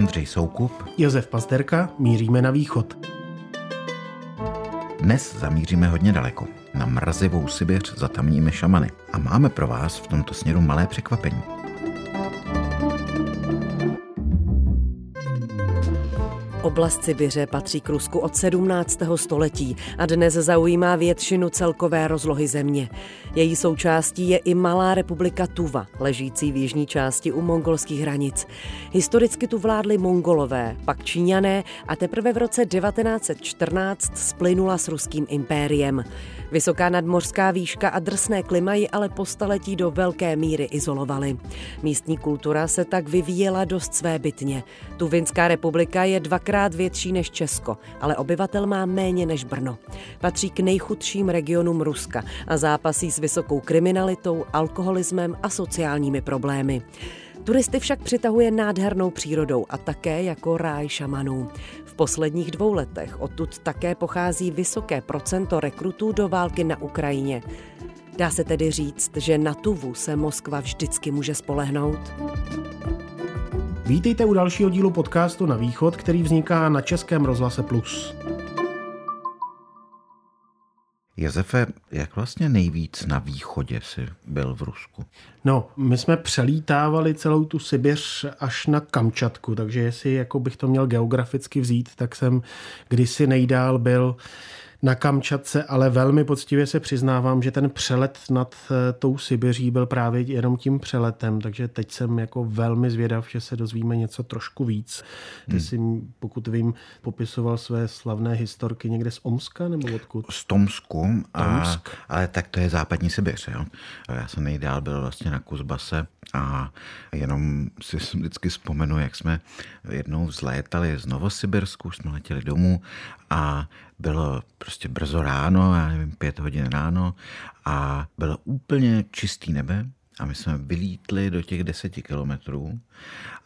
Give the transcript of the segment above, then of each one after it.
Ondřej Soukup, Josef Pasterka, míříme na východ. Dnes zamíříme hodně daleko, na mrazivou Sibiř za tamními šamany. A máme pro vás v tomto směru malé překvapení. Oblast Sibiře patří k Rusku od 17. století a dnes zaujímá většinu celkové rozlohy země. Její součástí je i malá republika Tuva, ležící v jižní části u mongolských hranic. Historicky tu vládli mongolové, pak Číňané a teprve v roce 1914 splynula s ruským impériem. Vysoká nadmořská výška a drsné klima ji ale po staletí do velké míry izolovaly. Místní kultura se tak vyvíjela dost své bytně. Tuvinská republika je dvakrát větší než Česko, ale obyvatel má méně než Brno. Patří k nejchudším regionům Ruska a zápasí s vysokou kriminalitou, alkoholismem a sociálními problémy. Turisty však přitahuje nádhernou přírodou a také jako ráj šamanů. V posledních dvou letech odtud také pochází vysoké procento rekrutů do války na Ukrajině. Dá se tedy říct, že na Tuvu se Moskva vždycky může spolehnout? Vítejte u dalšího dílu podcastu Na východ, který vzniká na Českém rozhlase Plus. Josefe, jak vlastně nejvíc na východě si byl v Rusku? No, my jsme přelítávali celou tu Sibiř až na Kamčatku, takže jestli jako bych to měl geograficky vzít, tak jsem kdysi nejdál byl na Kamčatce, ale velmi poctivě se přiznávám, že ten přelet nad eh, tou Sibiří byl právě jenom tím přeletem, takže teď jsem jako velmi zvědav, že se dozvíme něco trošku víc. Ty hmm. si, pokud vím, popisoval své slavné historky někde z Omska nebo odkud? Z Tomsku, a, ale tak to je západní Sibiř. Jo? Já jsem nejdál byl vlastně na Kuzbase a jenom si vždycky vzpomenu, jak jsme jednou vzlétali z Novosibirsku, jsme letěli domů a bylo prostě brzo ráno, já nevím, pět hodin ráno a bylo úplně čistý nebe a my jsme vylítli do těch deseti kilometrů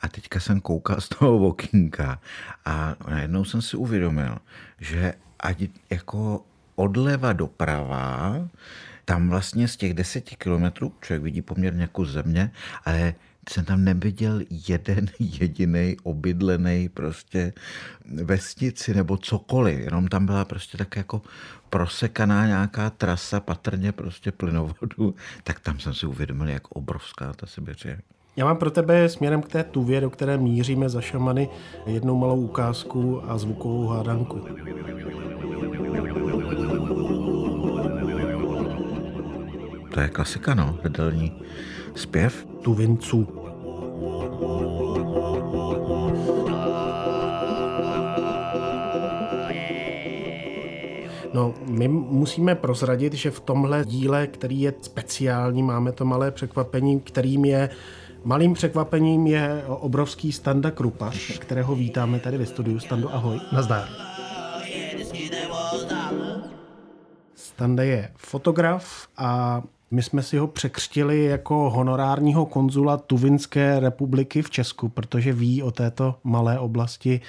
a teďka jsem koukal z toho okýnka a najednou jsem si uvědomil, že ať jako odleva doprava, tam vlastně z těch deseti kilometrů člověk vidí poměrně kus země, ale jsem tam neviděl jeden jediný obydlený prostě vesnici nebo cokoliv, jenom tam byla prostě tak jako prosekaná nějaká trasa, patrně prostě plynovodu, tak tam jsem si uvědomil, jak obrovská ta Sibiř je. Já mám pro tebe směrem k té tuvě, do které míříme za šamany, jednou malou ukázku a zvukovou hádanku. To je klasika, no, vedelní zpěv. Tuvinců. No, my musíme prozradit, že v tomhle díle, který je speciální, máme to malé překvapení, kterým je Malým překvapením je obrovský Standa Krupaš, kterého vítáme tady ve studiu. Stando, ahoj. Nazdar. Standa je fotograf a my jsme si ho překřtili jako honorárního konzula Tuvinské republiky v Česku, protože ví o této malé oblasti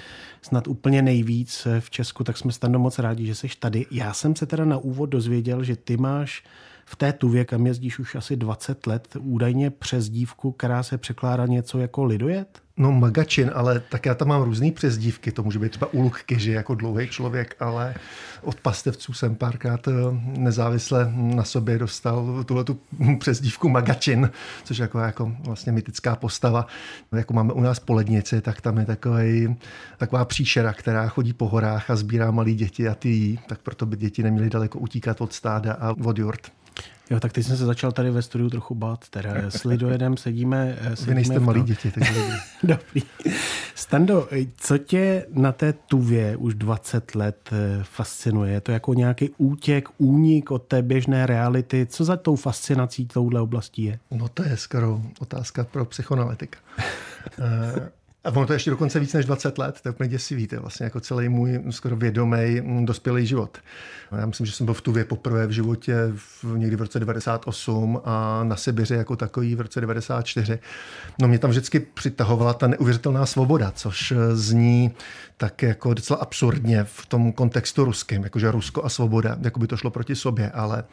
snad úplně nejvíc v Česku, tak jsme stando moc rádi, že jsi tady. Já jsem se teda na úvod dozvěděl, že ty máš v té Tuvě, kam jezdíš už asi 20 let, údajně přes dívku, která se překládá něco jako lidojet? No Magačin, ale tak já tam mám různý přezdívky. To může být třeba Uluk Kyži jako dlouhý člověk, ale od pastevců jsem párkrát eh, nezávisle na sobě dostal tuhle tu přezdívku Magačin, což je jako, jako vlastně mytická postava. Jako máme u nás polednici, tak tam je takový, taková příšera, která chodí po horách a sbírá malé děti a ty jí, tak proto by děti neměly daleko utíkat od stáda a od jurt. Jo, tak teď jsem se začal tady ve studiu trochu bát. Teda s Lidojedem sedíme... sedíme Vy nejste malí děti, takže dobrý. Stando, co tě na té tuvě už 20 let eh, fascinuje? Je to jako nějaký útěk, únik od té běžné reality? Co za tou fascinací touhle oblastí je? No to je skoro otázka pro psychoanalytika. Eh, a ono to ještě dokonce víc než 20 let, to je úplně děsivý, to je vlastně jako celý můj skoro vědomý mm, dospělý život. Já myslím, že jsem byl v Tuvě poprvé v životě v, někdy v roce 98 a na Sibiři jako takový v roce 94. No mě tam vždycky přitahovala ta neuvěřitelná svoboda, což zní tak jako docela absurdně v tom kontextu ruském, jakože Rusko a svoboda, jako by to šlo proti sobě, ale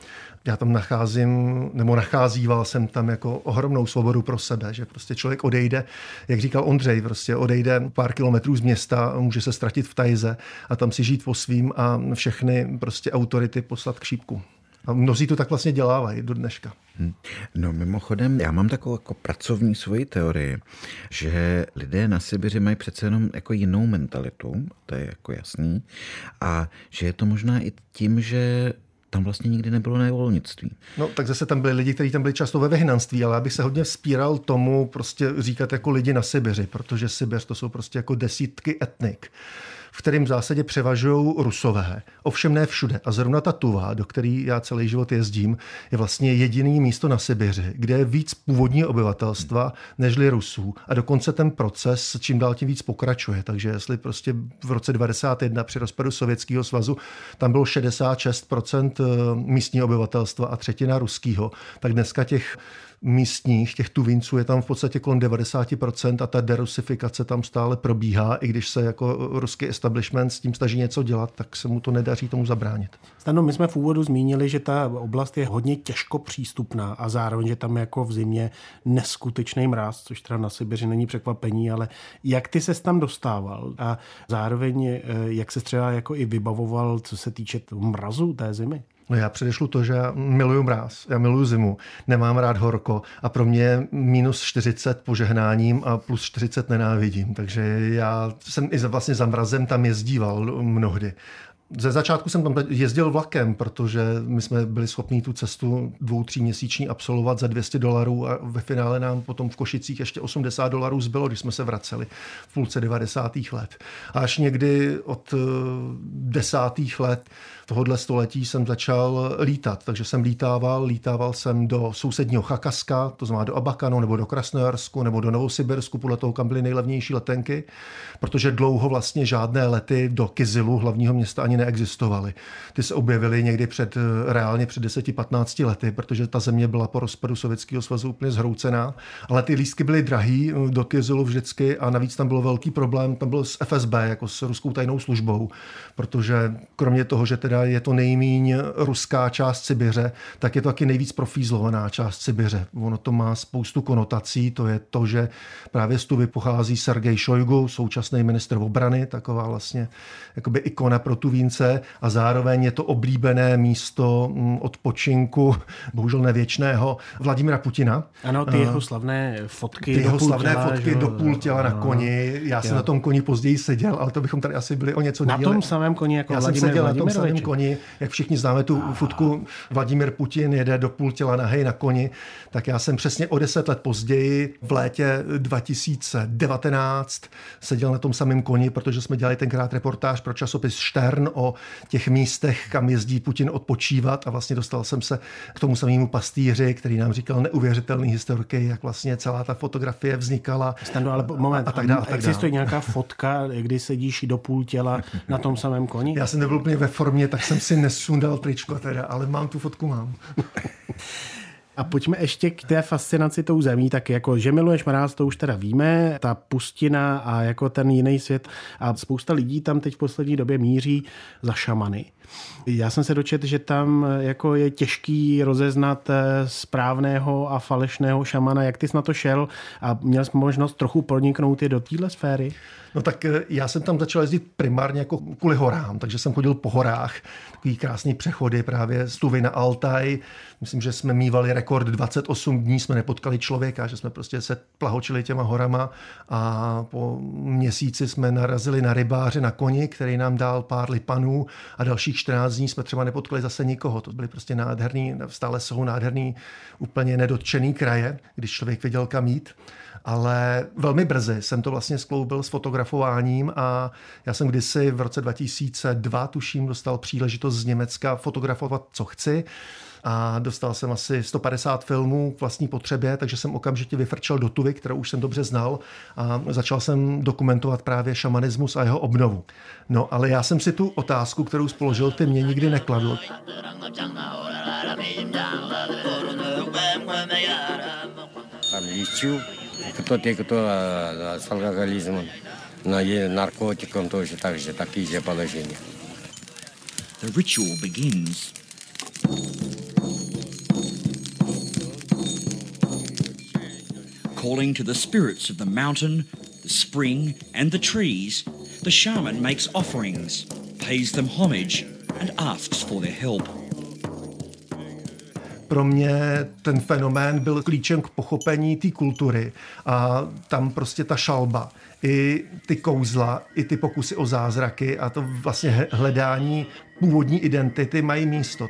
já tam nacházím, nebo nacházíval jsem tam jako ohromnou svobodu pro sebe, že prostě člověk odejde, jak říkal Ondřej, prostě prostě odejde pár kilometrů z města, může se ztratit v tajze a tam si žít po svým a všechny prostě autority poslat k šípku. A mnozí to tak vlastně dělávají do dneška. Hmm. No mimochodem, já mám takovou jako pracovní svoji teorii, že lidé na Sibiři mají přece jenom jako jinou mentalitu, to je jako jasný, a že je to možná i tím, že tam vlastně nikdy nebylo nevolnictví. No tak zase tam byli lidi, kteří tam byli často ve vyhnanství, ale já bych se hodně vzpíral tomu prostě říkat jako lidi na Sibiři, protože Sibiř to jsou prostě jako desítky etnik v kterým v zásadě převažují rusové. Ovšem ne všude. A zrovna ta Tuva, do který já celý život jezdím, je vlastně jediný místo na Sibiři, kde je víc původního obyvatelstva nežli Rusů. A dokonce ten proces čím dál tím víc pokračuje. Takže jestli prostě v roce 91 při rozpadu Sovětského svazu tam bylo 66% eh, místního obyvatelstva a třetina ruského, tak dneska těch místních, těch tuvinců je tam v podstatě kolem 90% a ta derusifikace tam stále probíhá, i když se jako ruský establishment s tím snaží něco dělat, tak se mu to nedaří tomu zabránit. Stano, my jsme v úvodu zmínili, že ta oblast je hodně těžko přístupná a zároveň, že tam jako v zimě neskutečný mráz, což teda na Sibiři není překvapení, ale jak ty se tam dostával a zároveň eh, jak se třeba jako i vybavoval, co se týče mrazu té zimy? No já předešlu to, že já miluju mráz, já miluju zimu, nemám rád horko a pro mě minus 40 požehnáním a plus 40 nenávidím, takže já jsem i vlastně za mrazem tam jezdíval mnohdy. Ze začátku jsem tam jezdil vlakem, protože my jsme byli schopni tu cestu dvou, tří měsíční absolvovat za 200 dolarů a ve finále nám potom v Košicích ještě 80 dolarů zbylo, když jsme se vraceli v půlce 90. let. A až někdy od eh, desátých let tohohle století jsem začal lítat, takže jsem lítával, lítával jsem do sousedního Chakaska, to znamená do Abakanu, nebo do Krasnojarsku, nebo do Novosibirsku, podle toho, kam byly nejlevnější letenky, protože dlouho vlastně žádné lety do Kizilu, hlavního města, ani neexistovaly. Ty se objevily někdy před, reálně před 10-15 lety, protože ta země byla po rozpadu Sovětského svazu úplně zhroucená, ale ty lístky byly drahý do Kizilu vždycky a navíc tam byl velký problém, tam byl s FSB, jako s ruskou tajnou službou, protože kromě toho, že teda je to nejmíň ruská část Sibiře, tak je to taky nejvíc profízlovaná část Sibiře. Ono to má spoustu konotací, to je to, že právě z Tuvy pochází Sergej Šojgu, současný minister obrany, taková vlastně jakoby ikona pro Tuvínce a zároveň je to oblíbené místo mm, odpočinku, bohužel nevěčného, Vladimira Putina. Ano, ty jeho slavné fotky ty jeho slavné těla, fotky že? do půl těla na koni. Já jsem na tom koni později seděl, ale to bychom tady asi byli o něco Na tom samém koni jako Já Vladimir jsem seděl na tom samém koni, jak všichni známe tu fotku Vladimir Putin jede do půl těla nahej na koni, tak já jsem přesně o deset let později v létě 2019 seděl na tom samém koni, protože jsme dělali tenkrát reportáž pro časopis Stern o těch místech, kam jezdí Putin odpočívat a vlastně dostal jsem se k tomu samému pastýři, který nám říkal neuvěřitelný historky, jak vlastně celá ta fotografie vznikala. Stando, ale moment, a tak dále. Existuje nějaká fotka, kdy sedíš do půl těla na tom samém koni? Já jsem nebyl úplně ve formě, tak jsem si nesundal tričko teda, ale mám tu fotku, mám. A pojďme ještě k té fascinaci tou zemí, tak jako, že miluješ mráz, to už teda víme, ta pustina a jako ten jiný svět a spousta lidí tam teď v poslední době míří za šamany. Já jsem se dočetl, že tam jako je těžký rozeznat eh, správného a falešného šamana. Jak ty jsi na to šel a měl jsi možnost trochu proniknout i do téhle sféry? No tak eh, já jsem tam začal jezdit primárně jako kvůli horám, takže jsem chodil po horách, takový krásný přechody právě z Tuvy na Altaj. Myslím, že jsme mývali rekord 28 dní, jsme nepotkali člověka, že jsme prostě se plahočili těma horama a po měsíci jsme narazili na rybáře na koni, který nám dal pár lipanů a dalších 14 dní jsme třeba nepotkali zase nikoho. To byly prostě nádherný, stále jsou nádherný, úplně nedotčený kraje, když člověk věděl kam jít ale velmi brzy jsem to vlastně skloubil s fotografováním a já jsem kdysi v roce 2002, tuším, dostal příležitost z Německa fotografovat, co chci a dostal jsem asi 150 filmů k vlastní potřebě, takže jsem okamžitě vyfrčel do Tuvy, kterou už jsem dobře znal a začal jsem dokumentovat právě šamanismus a jeho obnovu. No, ale já jsem si tu otázku, kterou spoložil, ty mě nikdy nekladl. Там кто-то, кто с алкоголизмом, но и наркотиком тоже так же, такие же положения. The ritual begins. Calling to the spirits of the mountain the spring, and the trees, the shaman makes offerings, pays them homage, and asks for their help. Pro mě ten fenomén byl klíčem k pochopení té kultury a tam prostě ta šalba, i ty kouzla, i ty pokusy o zázraky a to vlastně hledání původní identity mají místo.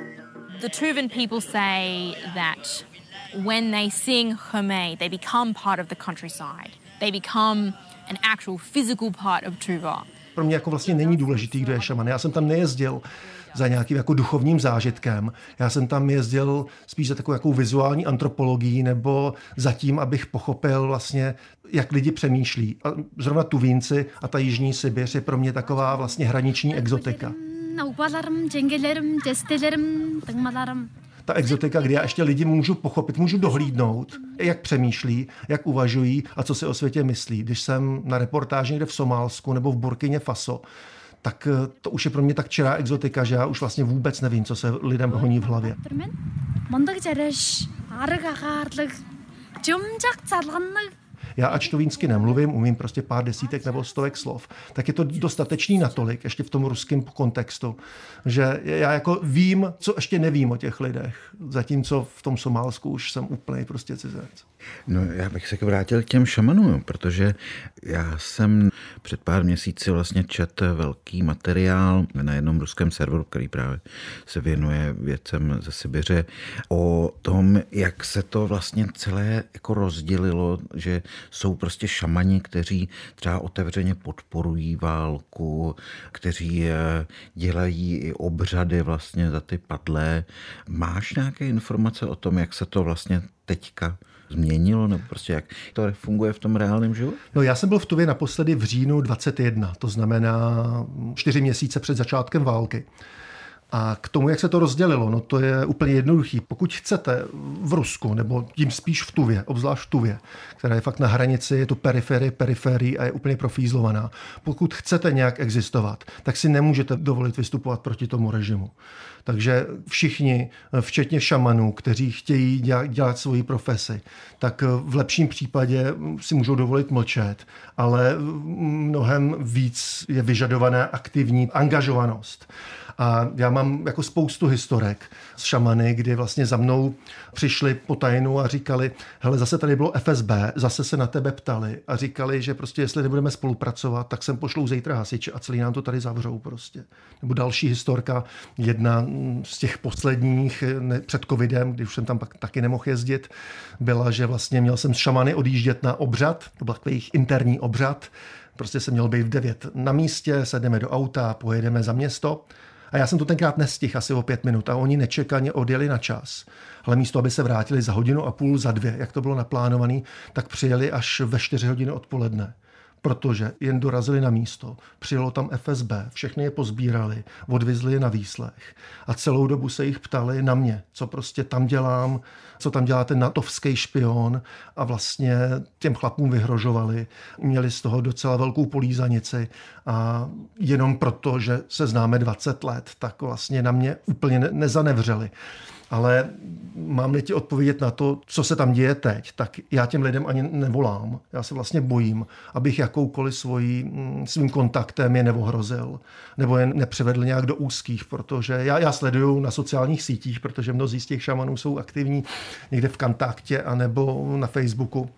The Tuvan people say that when they sing Khmer, they become part of the countryside. They become an actual physical part of Tuva. Pro mě jako vlastně není důležitý, kdo je šaman. Já jsem tam nejezdil za nějakým jako duchovním zážitkem. Já jsem tam jezdil spíš za takovou jako vizuální antropologií nebo za tím, abych pochopil vlastně, jak lidi přemýšlí. A zrovna Tuvínci a ta jižní Sibiř je pro mě taková vlastně hraniční exotika ta exotika, kdy já ještě lidi můžu pochopit, můžu dohlídnout, jak přemýšlí, jak uvažují a co si o světě myslí. Když jsem na reportáži někde v Somálsku nebo v Burkině Faso, tak eh, to už je pro mě tak čirá exotika, že já už vlastně vůbec nevím, co se lidem honí v hlavě. Já ač to vínsky nemluvím, umím prostě pár desítek nebo stovek slov, tak je to dostatečný natolik, ještě v tom ruském kontextu, že já jako vím, co ještě nevím o těch lidech, zatímco v tom Somálsku už jsem úplně prostě cizec. No, já bych se vrátil k těm šamanům, protože já jsem před pár měsíci vlastně čet velký materiál na jednom ruském serveru, který právě se věnuje věcem ze Sibiře, o tom, jak se to vlastně celé jako rozdělilo, že jsou prostě šamani, kteří třeba otevřeně podporují válku, kteří eh, dělají i obřady vlastně za ty padlé. Máš nějaké informace o tom, jak se to vlastně teďka změnilo, nebo prostě jak to funguje v tom reálném životě? No já jsem byl v Tuvě naposledy v říjnu 21, to znamená čtyři měsíce před začátkem války. A k tomu, jak se to rozdělilo, no to je úplně jednoduchý. Pokud chcete v Rusku, nebo tím spíš v Tuvě, obzvlášť v Tuvě, která je fakt na hranici, je to periferie, periferii a je úplně profízlovaná. Pokud chcete nějak existovat, tak si nemůžete dovolit vystupovat proti tomu režimu. Takže všichni, včetně šamanů, kteří chtějí dělat, dělat svoji profesi, tak v lepším případě si můžou dovolit mlčet, ale mnohem víc je vyžadovaná aktivní angažovanost. A já mám jako spoustu historek s šamany, kdy vlastně za mnou přišli po tajnu a říkali, hele, zase tady bylo FSB, zase se na tebe ptali a říkali, že prostě jestli nebudeme spolupracovat, tak sem pošlou zítra hasiče a celý nám to tady zavřou prostě. Nebo další historka, jedna z těch posledních ne, před covidem, když už jsem tam pak taky nemohl jezdit, byla, že vlastně měl jsem s šamany odjíždět na obřad, to byl takový interní obřad, prostě jsem měl být v 9 na místě, sedneme do auta, pojedeme za město a já jsem to tenkrát nestihl asi o pět minut a oni nečekaně odjeli na čas. Ale místo, aby se vrátili za hodinu a půl, za dvě, jak to bylo naplánované, tak přijeli až ve čtyři hodiny odpoledne protože jen dorazili na místo, přijelo tam FSB, všechny je pozbírali, odvizli je na výslech a celou dobu se jich ptali na mě, co prostě tam dělám, co tam dělá ten natovský špion a vlastně těm chlapům vyhrožovali. Měli z toho docela velkou polízanici a jenom proto, že se známe 20 let, tak vlastně na mě úplně nezanevřeli ale mám ti odpovědět na to, co se tam děje teď, tak já těm lidem ani nevolám. Já se vlastně bojím, abych jakoukoliv svojí, mm, svým kontaktem je neohrozil nebo je nepřevedl nějak do úzkých, protože já, já sleduju na sociálních sítích, protože mnozí z těch šamanů jsou aktivní někde v kontaktě anebo na Facebooku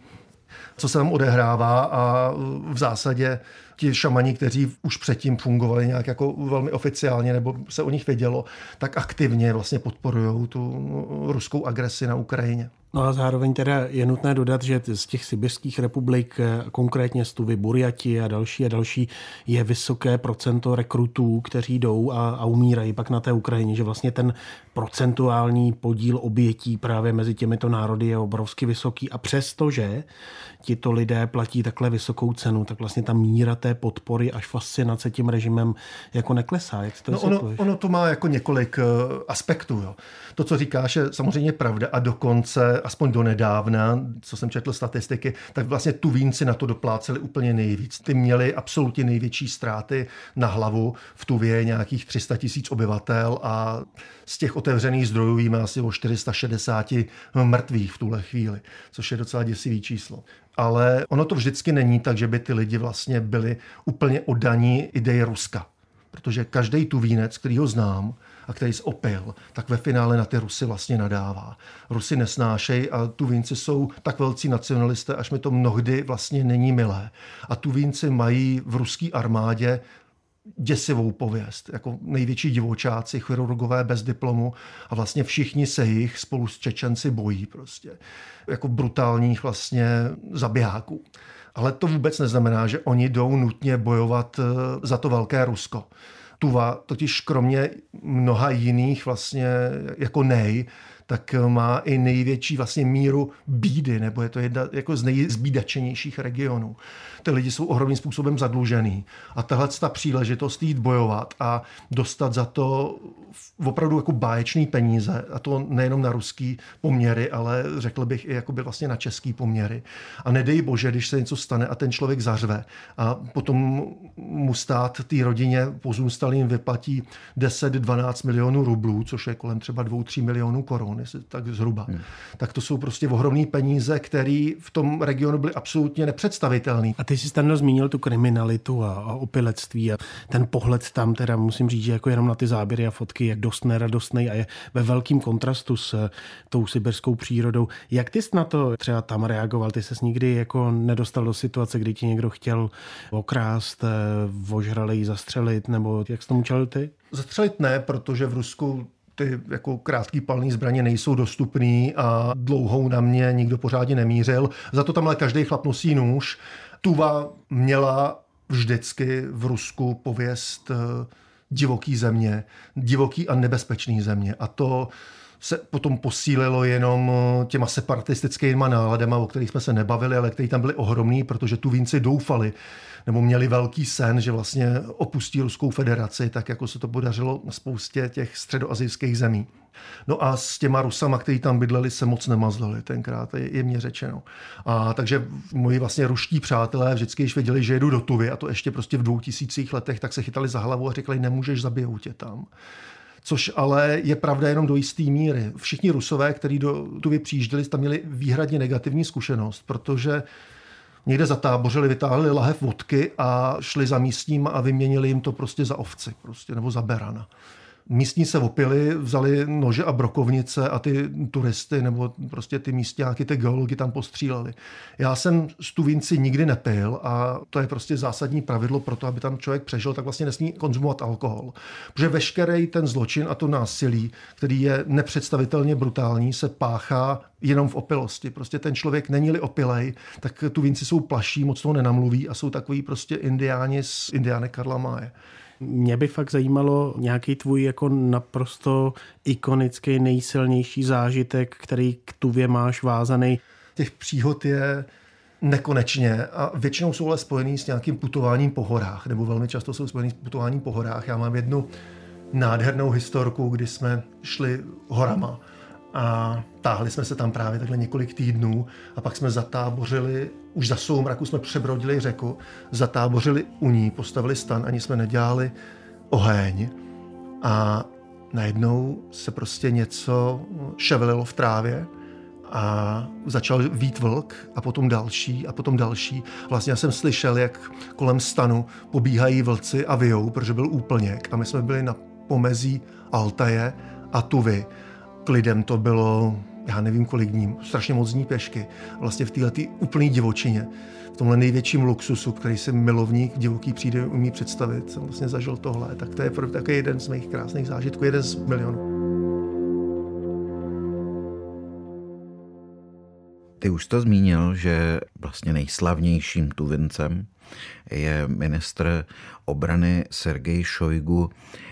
co se tam odehrává a v zásadě ti šamani, kteří už předtím fungovali nějak jako velmi oficiálně nebo se o nich vědělo, tak aktivně vlastně podporují tu ruskou agresi na Ukrajině. No a zároveň teda je nutné dodat, že z těch sibirských republik, konkrétně z Tuvy, Burjati a další a další, je vysoké procento rekrutů, kteří jdou a, a umírají pak na té Ukrajině, že vlastně ten procentuální podíl obětí právě mezi těmito národy je obrovsky vysoký a přestože tito lidé platí takhle vysokou cenu, tak vlastně ta míra té podpory až fascinace tím režimem jako neklesá. Jak to no ono, ono to má jako několik uh, aspektů. Jo. To, co říkáš, je samozřejmě pravda a dokonce aspoň do nedávna, co jsem četl statistiky, tak vlastně Tuvínci na to dopláceli úplně nejvíc. Ty měli absolutně největší ztráty na hlavu. V Tuvě nějakých 300 tisíc obyvatel a z těch otevřených zdrojů víme asi o 460 mrtvých v tuhle chvíli, což je docela děsivý číslo. Ale ono to vždycky není tak, že by ty lidi vlastně byli úplně oddaní ideji Ruska. Protože každý Tuvínec, který ho znám, a který se opil, tak ve finále na ty Rusy vlastně nadává. Rusy nesnášej a tu Vínci jsou tak velcí nacionalisté, až mi to mnohdy vlastně není milé. A tu Vínci mají v ruské armádě děsivou pověst, jako největší divočáci, chirurgové bez diplomu a vlastně všichni se jich spolu s Čečenci bojí prostě, jako brutálních vlastně zabijáků. Ale to vůbec neznamená, že oni jdou nutně bojovat eh, za to velké Rusko. Tuva totiž kromě mnoha jiných vlastně jako nej, tak má i největší vlastně míru bídy, nebo je to jedna jako z nejzbídačenějších regionů ty lidi jsou ohromným způsobem zadlužený. A tahle ta příležitost jít bojovat a dostat za to opravdu jako báječný peníze, a to nejenom na ruský poměry, ale řekl bych i jakoby vlastně na český poměry. A nedej bože, když se něco stane a ten člověk zařve a potom mu stát té rodině pozůstalým vyplatí 10-12 milionů rublů, což je kolem třeba 2-3 milionů korun, tak zhruba. Hmm. Tak to jsou prostě ohromné peníze, které v tom regionu byly absolutně nepředstavitelné. A ty jsi tam zmínil tu kriminalitu a, a opilectví a ten pohled tam teda musím říct, že jako jenom na ty záběry a fotky je dost neradostný a je ve velkém kontrastu s eh, tou sibirskou přírodou. Jak ty jsi na to třeba tam reagoval? Ty ses nikdy jako nedostal do situace, kdy ti někdo chtěl okrást, eh, ožralej, zastřelit, nebo jak jsi tomu čel ty? Zastřelit ne, protože v Rusku ty jako krátký palný zbraně nejsou dostupný a dlouhou na mě nikdo pořádně nemířil. Za to tam ale každý chlap nosí nůž Tuva měla vždycky v Rusku pověst eh, divoký země, divoký a nebezpečný země. A to se potom posílilo jenom eh, těma separatistickými náladama, o kterých jsme se nebavili, ale které tam byly ohromný, protože tu Vínci doufali, nebo měli velký sen, že vlastně opustí Ruskou federaci, tak jako se to podařilo na spoustě těch středoazijských zemí. No a s těma Rusama, kteří tam bydleli, se moc nemazlili tenkrát, je, je mě řečeno. A takže moji vlastně ruští přátelé vždycky, když věděli, že jedu do Tuvy, a to ještě prostě v dvou tisících letech, tak se chytali za hlavu a řekli, nemůžeš, zabijou tě tam což ale je pravda jenom do jisté míry. Všichni rusové, kteří do Tuvy přijížděli, tam měli výhradně negativní zkušenost, protože někde zatábořili, vytáhli lahev vodky a šli za místním a vyměnili jim to prostě za ovci prostě, nebo za berana. Místní se opili, vzali nože a brokovnice a ty turisty nebo prostě ty místňáky, ty geology tam postříleli. Já jsem z Tuvinci nikdy nepil a to je prostě zásadní pravidlo pro to, aby tam člověk přežil, tak vlastně nesmí konzumovat alkohol. Protože veškerý ten zločin a to násilí, který je nepředstavitelně brutální, se páchá jenom v opilosti. Prostě ten člověk není-li opilej, tak tu vinci jsou plaší, moc toho nenamluví a jsou takový prostě indiáni z Indiány Karla Máje. Mě by fakt zajímalo nějaký tvůj jako naprosto ikonický, nejsilnější zážitek, který k tuvě máš vázaný. Těch příhod je nekonečně a většinou jsou ale spojený s nějakým putováním po horách, nebo velmi často jsou spojený s putováním po horách. Já mám jednu nádhernou historku, kdy jsme šli horama a táhli jsme se tam právě takhle několik týdnů a pak jsme zatábořili, už za soumraku jsme přebrodili řeku, zatábořili u ní, postavili stan, ani jsme nedělali oheň a najednou se prostě něco ševelilo v trávě a začal vít vlk a potom další a potom další. Vlastně já jsem slyšel, jak kolem stanu pobíhají vlci a vyjou, protože byl úplněk a my jsme byli na pomezí Altaje a Tuvy k lidem to bylo, já nevím kolik dní, strašně moc dní pěšky. Vlastně v této úplné divočině, v tomhle největším luxusu, který si milovník divoký přijde umí představit, jsem vlastně zažil tohle. Tak to je takový jeden z mých krásných zážitků, jeden z milionů. Ty už to zmínil, že vlastně nejslavnějším tuvincem je ministr obrany Sergej Šojgu.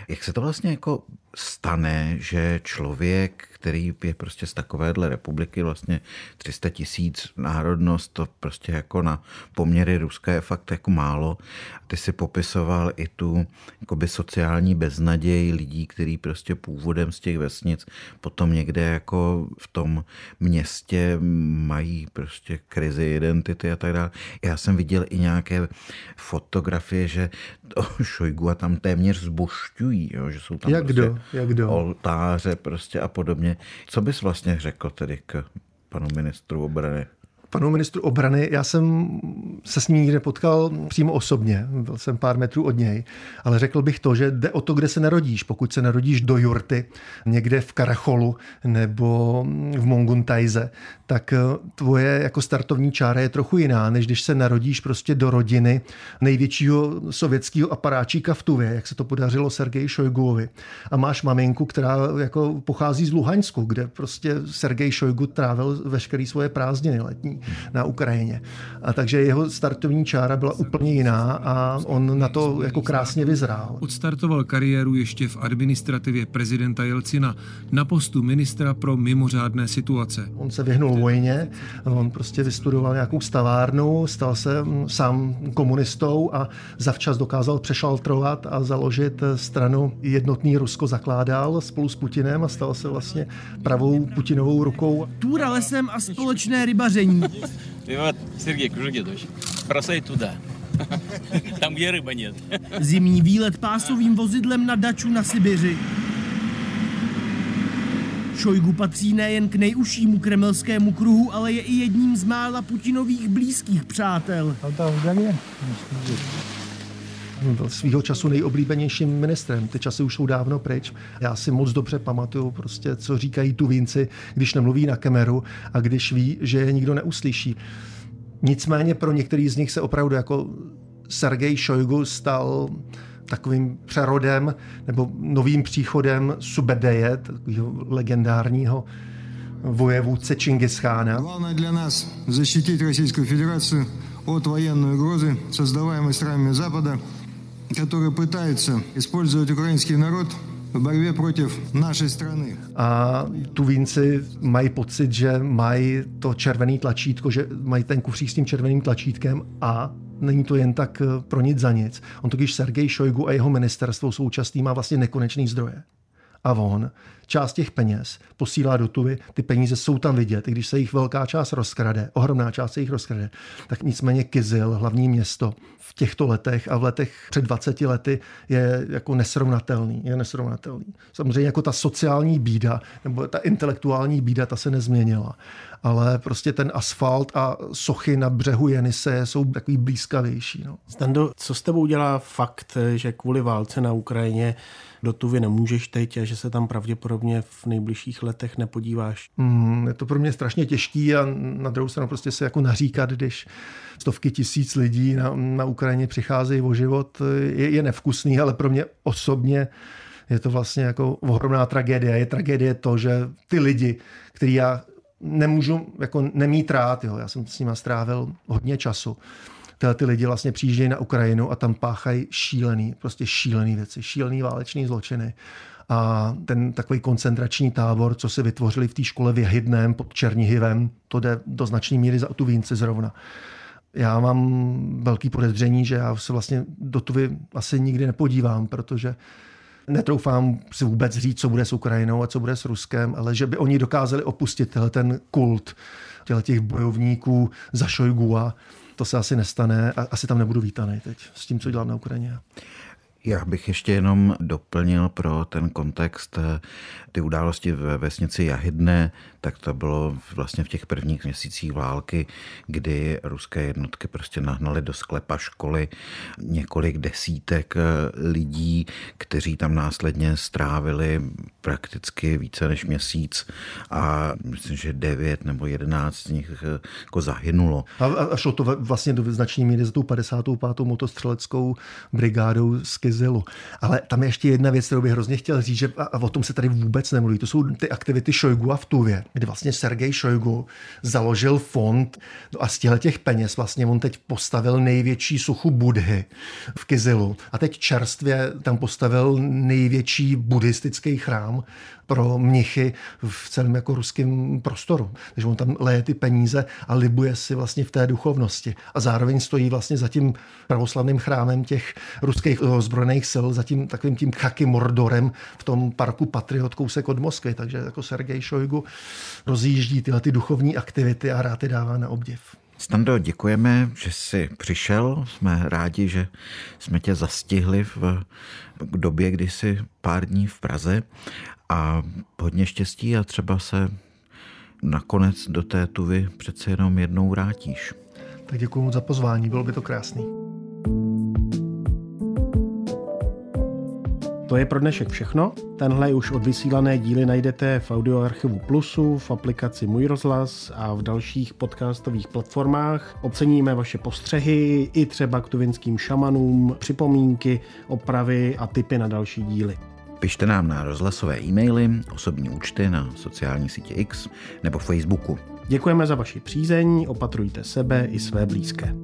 Jak se to vlastně jako stane, že člověk, který je prostě z takovéhle republiky, vlastně 300 tisíc národnost, to prostě jako na poměry ruské je fakt jako málo. Ty si popisoval i tu jakoby sociální beznaděj lidí, který prostě původem z těch vesnic potom někde jako v tom městě mají prostě krizi identity a tak dále. Já jsem viděl i nějaké fotografie, že to Šojgu a tam téměř zbušťují, jo, že jsou tam Jak prostě kdo? Jak kdo? oltáře prostě a podobně. Co bys vlastně řekl tedy k panu ministru obrany? Panu ministru obrany. Já jsem se s ním nepotkal přímo osobně, byl jsem pár metrů od něj, ale řekl bych to, že jde o to, kde se narodíš. Pokud se narodíš do jurty, někde v Karacholu nebo v Monguntajze, tak eh, tvoje jako startovní čára je trochu jiná, než když se narodíš prostě do rodiny největšího sovětského aparáčíka v Tuvě, jak se to podařilo Sergeji Šojguovi. A máš maminku, která jako pochází z Luhaňsku, kde prostě Sergej Šojgu trávil veškeré svoje prázdniny letní na Ukrajině. A takže jeho startovní čára byla úplně jiná a on na to jako krásně vyzrál. Odstartoval kariéru ještě v administrativě prezidenta Jelcina na postu ministra pro mimořádné situace. On se vyhnul vojně, on prostě vystudoval nějakou stavárnu, stal se mm, sám komunistou a zavčas dokázal přešaltrovat a založit stranu Jednotný Rusko zakládal spolu s Putinem a stal se vlastně pravou Putinovou rukou. Túra lesem a společné rybaření. И вот, Сергей Кужегедович, бросай туда. Там, где рыба нет. Zimní výlet pásovým vozidlem na daču na Sibiři. Šojgu patří nejen k nejužšímu kremelskému kruhu, ale je i jedním z mála Putinových blízkých přátel. On byl svýho času nejoblíbenějším ministrem. Ty časy už jsou dávno pryč. Já si moc dobře pamatuju prostě, co říkají tu vinci, když nemluví na kameru a když ví, že je nikdo neuslyší. Nicméně pro některý z nich se opravdu jako Sergej Šojgu stal takovým přerodem nebo novým příchodem Subedeje, takového legendárního vojevůdce Čingischána. Hlavně pro nás zaštítit Ruskou federaci od vojenné grozy, sozdávané stranami Západa, которые пытаются использовать украинский народ v борьбě proti naší strany. A tu vínci mají pocit, že mají to červený tlačítko, že mají ten kufřík s tím červeným tlačítkem a není to jen tak pro nic za nic. On totiž Sergej Šojgu a jeho ministerstvo současný má vlastně nekonečný zdroje. A on část těch peněz posílá do Tuvy, ty peníze jsou tam vidět, i když se jich velká část rozkrade, ohromná část se jich rozkrade, tak nicméně Kizil, hlavní město, v těchto letech a v letech před 20 lety je jako nesrovnatelný. Je nesrovnatelný. Samozřejmě jako ta sociální bída nebo ta intelektuální bída, ta se nezměnila. Ale prostě ten asfalt a sochy na břehu Jenise jsou takový blízkavější. No. Stando, co s tebou dělá fakt, že kvůli válce na Ukrajině do Tuvy nemůžeš teď a že se tam pravděpodobně v nejbližších letech nepodíváš? Mm, je to pro mě strašně těžký a na druhou stranu prostě se jako naříkat, když stovky tisíc lidí na, na Ukrajině přicházejí o život, je, je nevkusný, ale pro mě osobně je to vlastně jako ohromná tragédie. Je tragédie to, že ty lidi, který já nemůžu jako nemít rád, jo. já jsem s nimi strávil hodně času, tyhle ty lidi vlastně přijíždějí na Ukrajinu a tam páchají šílený, prostě šílený věci, šílený válečný zločiny. A ten takový koncentrační tábor, co si vytvořili v té škole v Jehydném pod Černihivem, to jde do značné míry za tu Vínci zrovna. Já mám velký podezření, že já se vlastně do Tuvy asi nikdy nepodívám, protože netroufám si vůbec říct, co bude s Ukrajinou a co bude s Ruskem, ale že by oni dokázali opustit ten kult těch bojovníků za Šojgua, to se asi nestane a asi tam nebudu vítaný teď s tím, co dělám na Ukrajině. Já bych ještě jenom doplnil pro ten kontext eh, ty události ve vesnici Jahydné, tak to bylo vlastně v těch prvních měsících války, kdy ruské jednotky prostě nahnaly do sklepa školy několik desítek eh, lidí, kteří tam následně strávili prakticky více než měsíc a myslím, že devět nebo jedenáct z nich eh, jako zahynulo. A, a šlo to vlastně do značné míry za tou 55. motostřeleckou brigádou z Kyzilu. Ale tam je ještě jedna věc, kterou bych hrozně chtěl říct, že a o tom se tady vůbec nemluví. To jsou ty aktivity Šojgu a v Tuvě, kdy vlastně Sergej Šojgu založil fond no a z těch peněz vlastně on teď postavil největší suchu Budhy v Kyzilu. A teď čerstvě tam postavil největší buddhistický chrám pro mnichy v celém jako ruském prostoru. Takže on tam leje ty peníze a libuje si vlastně v té duchovnosti. A zároveň stojí vlastně za tím pravoslavným chrámem těch ruských ozbrojených sil, za tím takovým tím Chaky Mordorem v tom parku Patriot kousek od Moskvy. Takže jako Sergej Šojgu rozjíždí tyhle ty duchovní aktivity a rád je dává na obdiv. Stando, děkujeme, že jsi přišel. Jsme rádi, že jsme tě zastihli v době, kdy jsi pár dní v Praze a hodně štěstí a třeba se nakonec do té tuvy přece jenom jednou vrátíš. Tak děkuji moc za pozvání, bylo by to krásný. To je pro dnešek všechno. Tenhle už odvysílané díly najdete v audioarchivu Plusu, v aplikaci Můj rozhlas a v dalších podcastových platformách. Oceníme vaše postřehy i třeba k tuvinským šamanům, připomínky, opravy a tipy na další díly. Pište nám na rozhlasové e-maily, osobní účty na sociální sítě X nebo Facebooku. Děkujeme za vaši přízeň, opatrujte sebe i své blízké.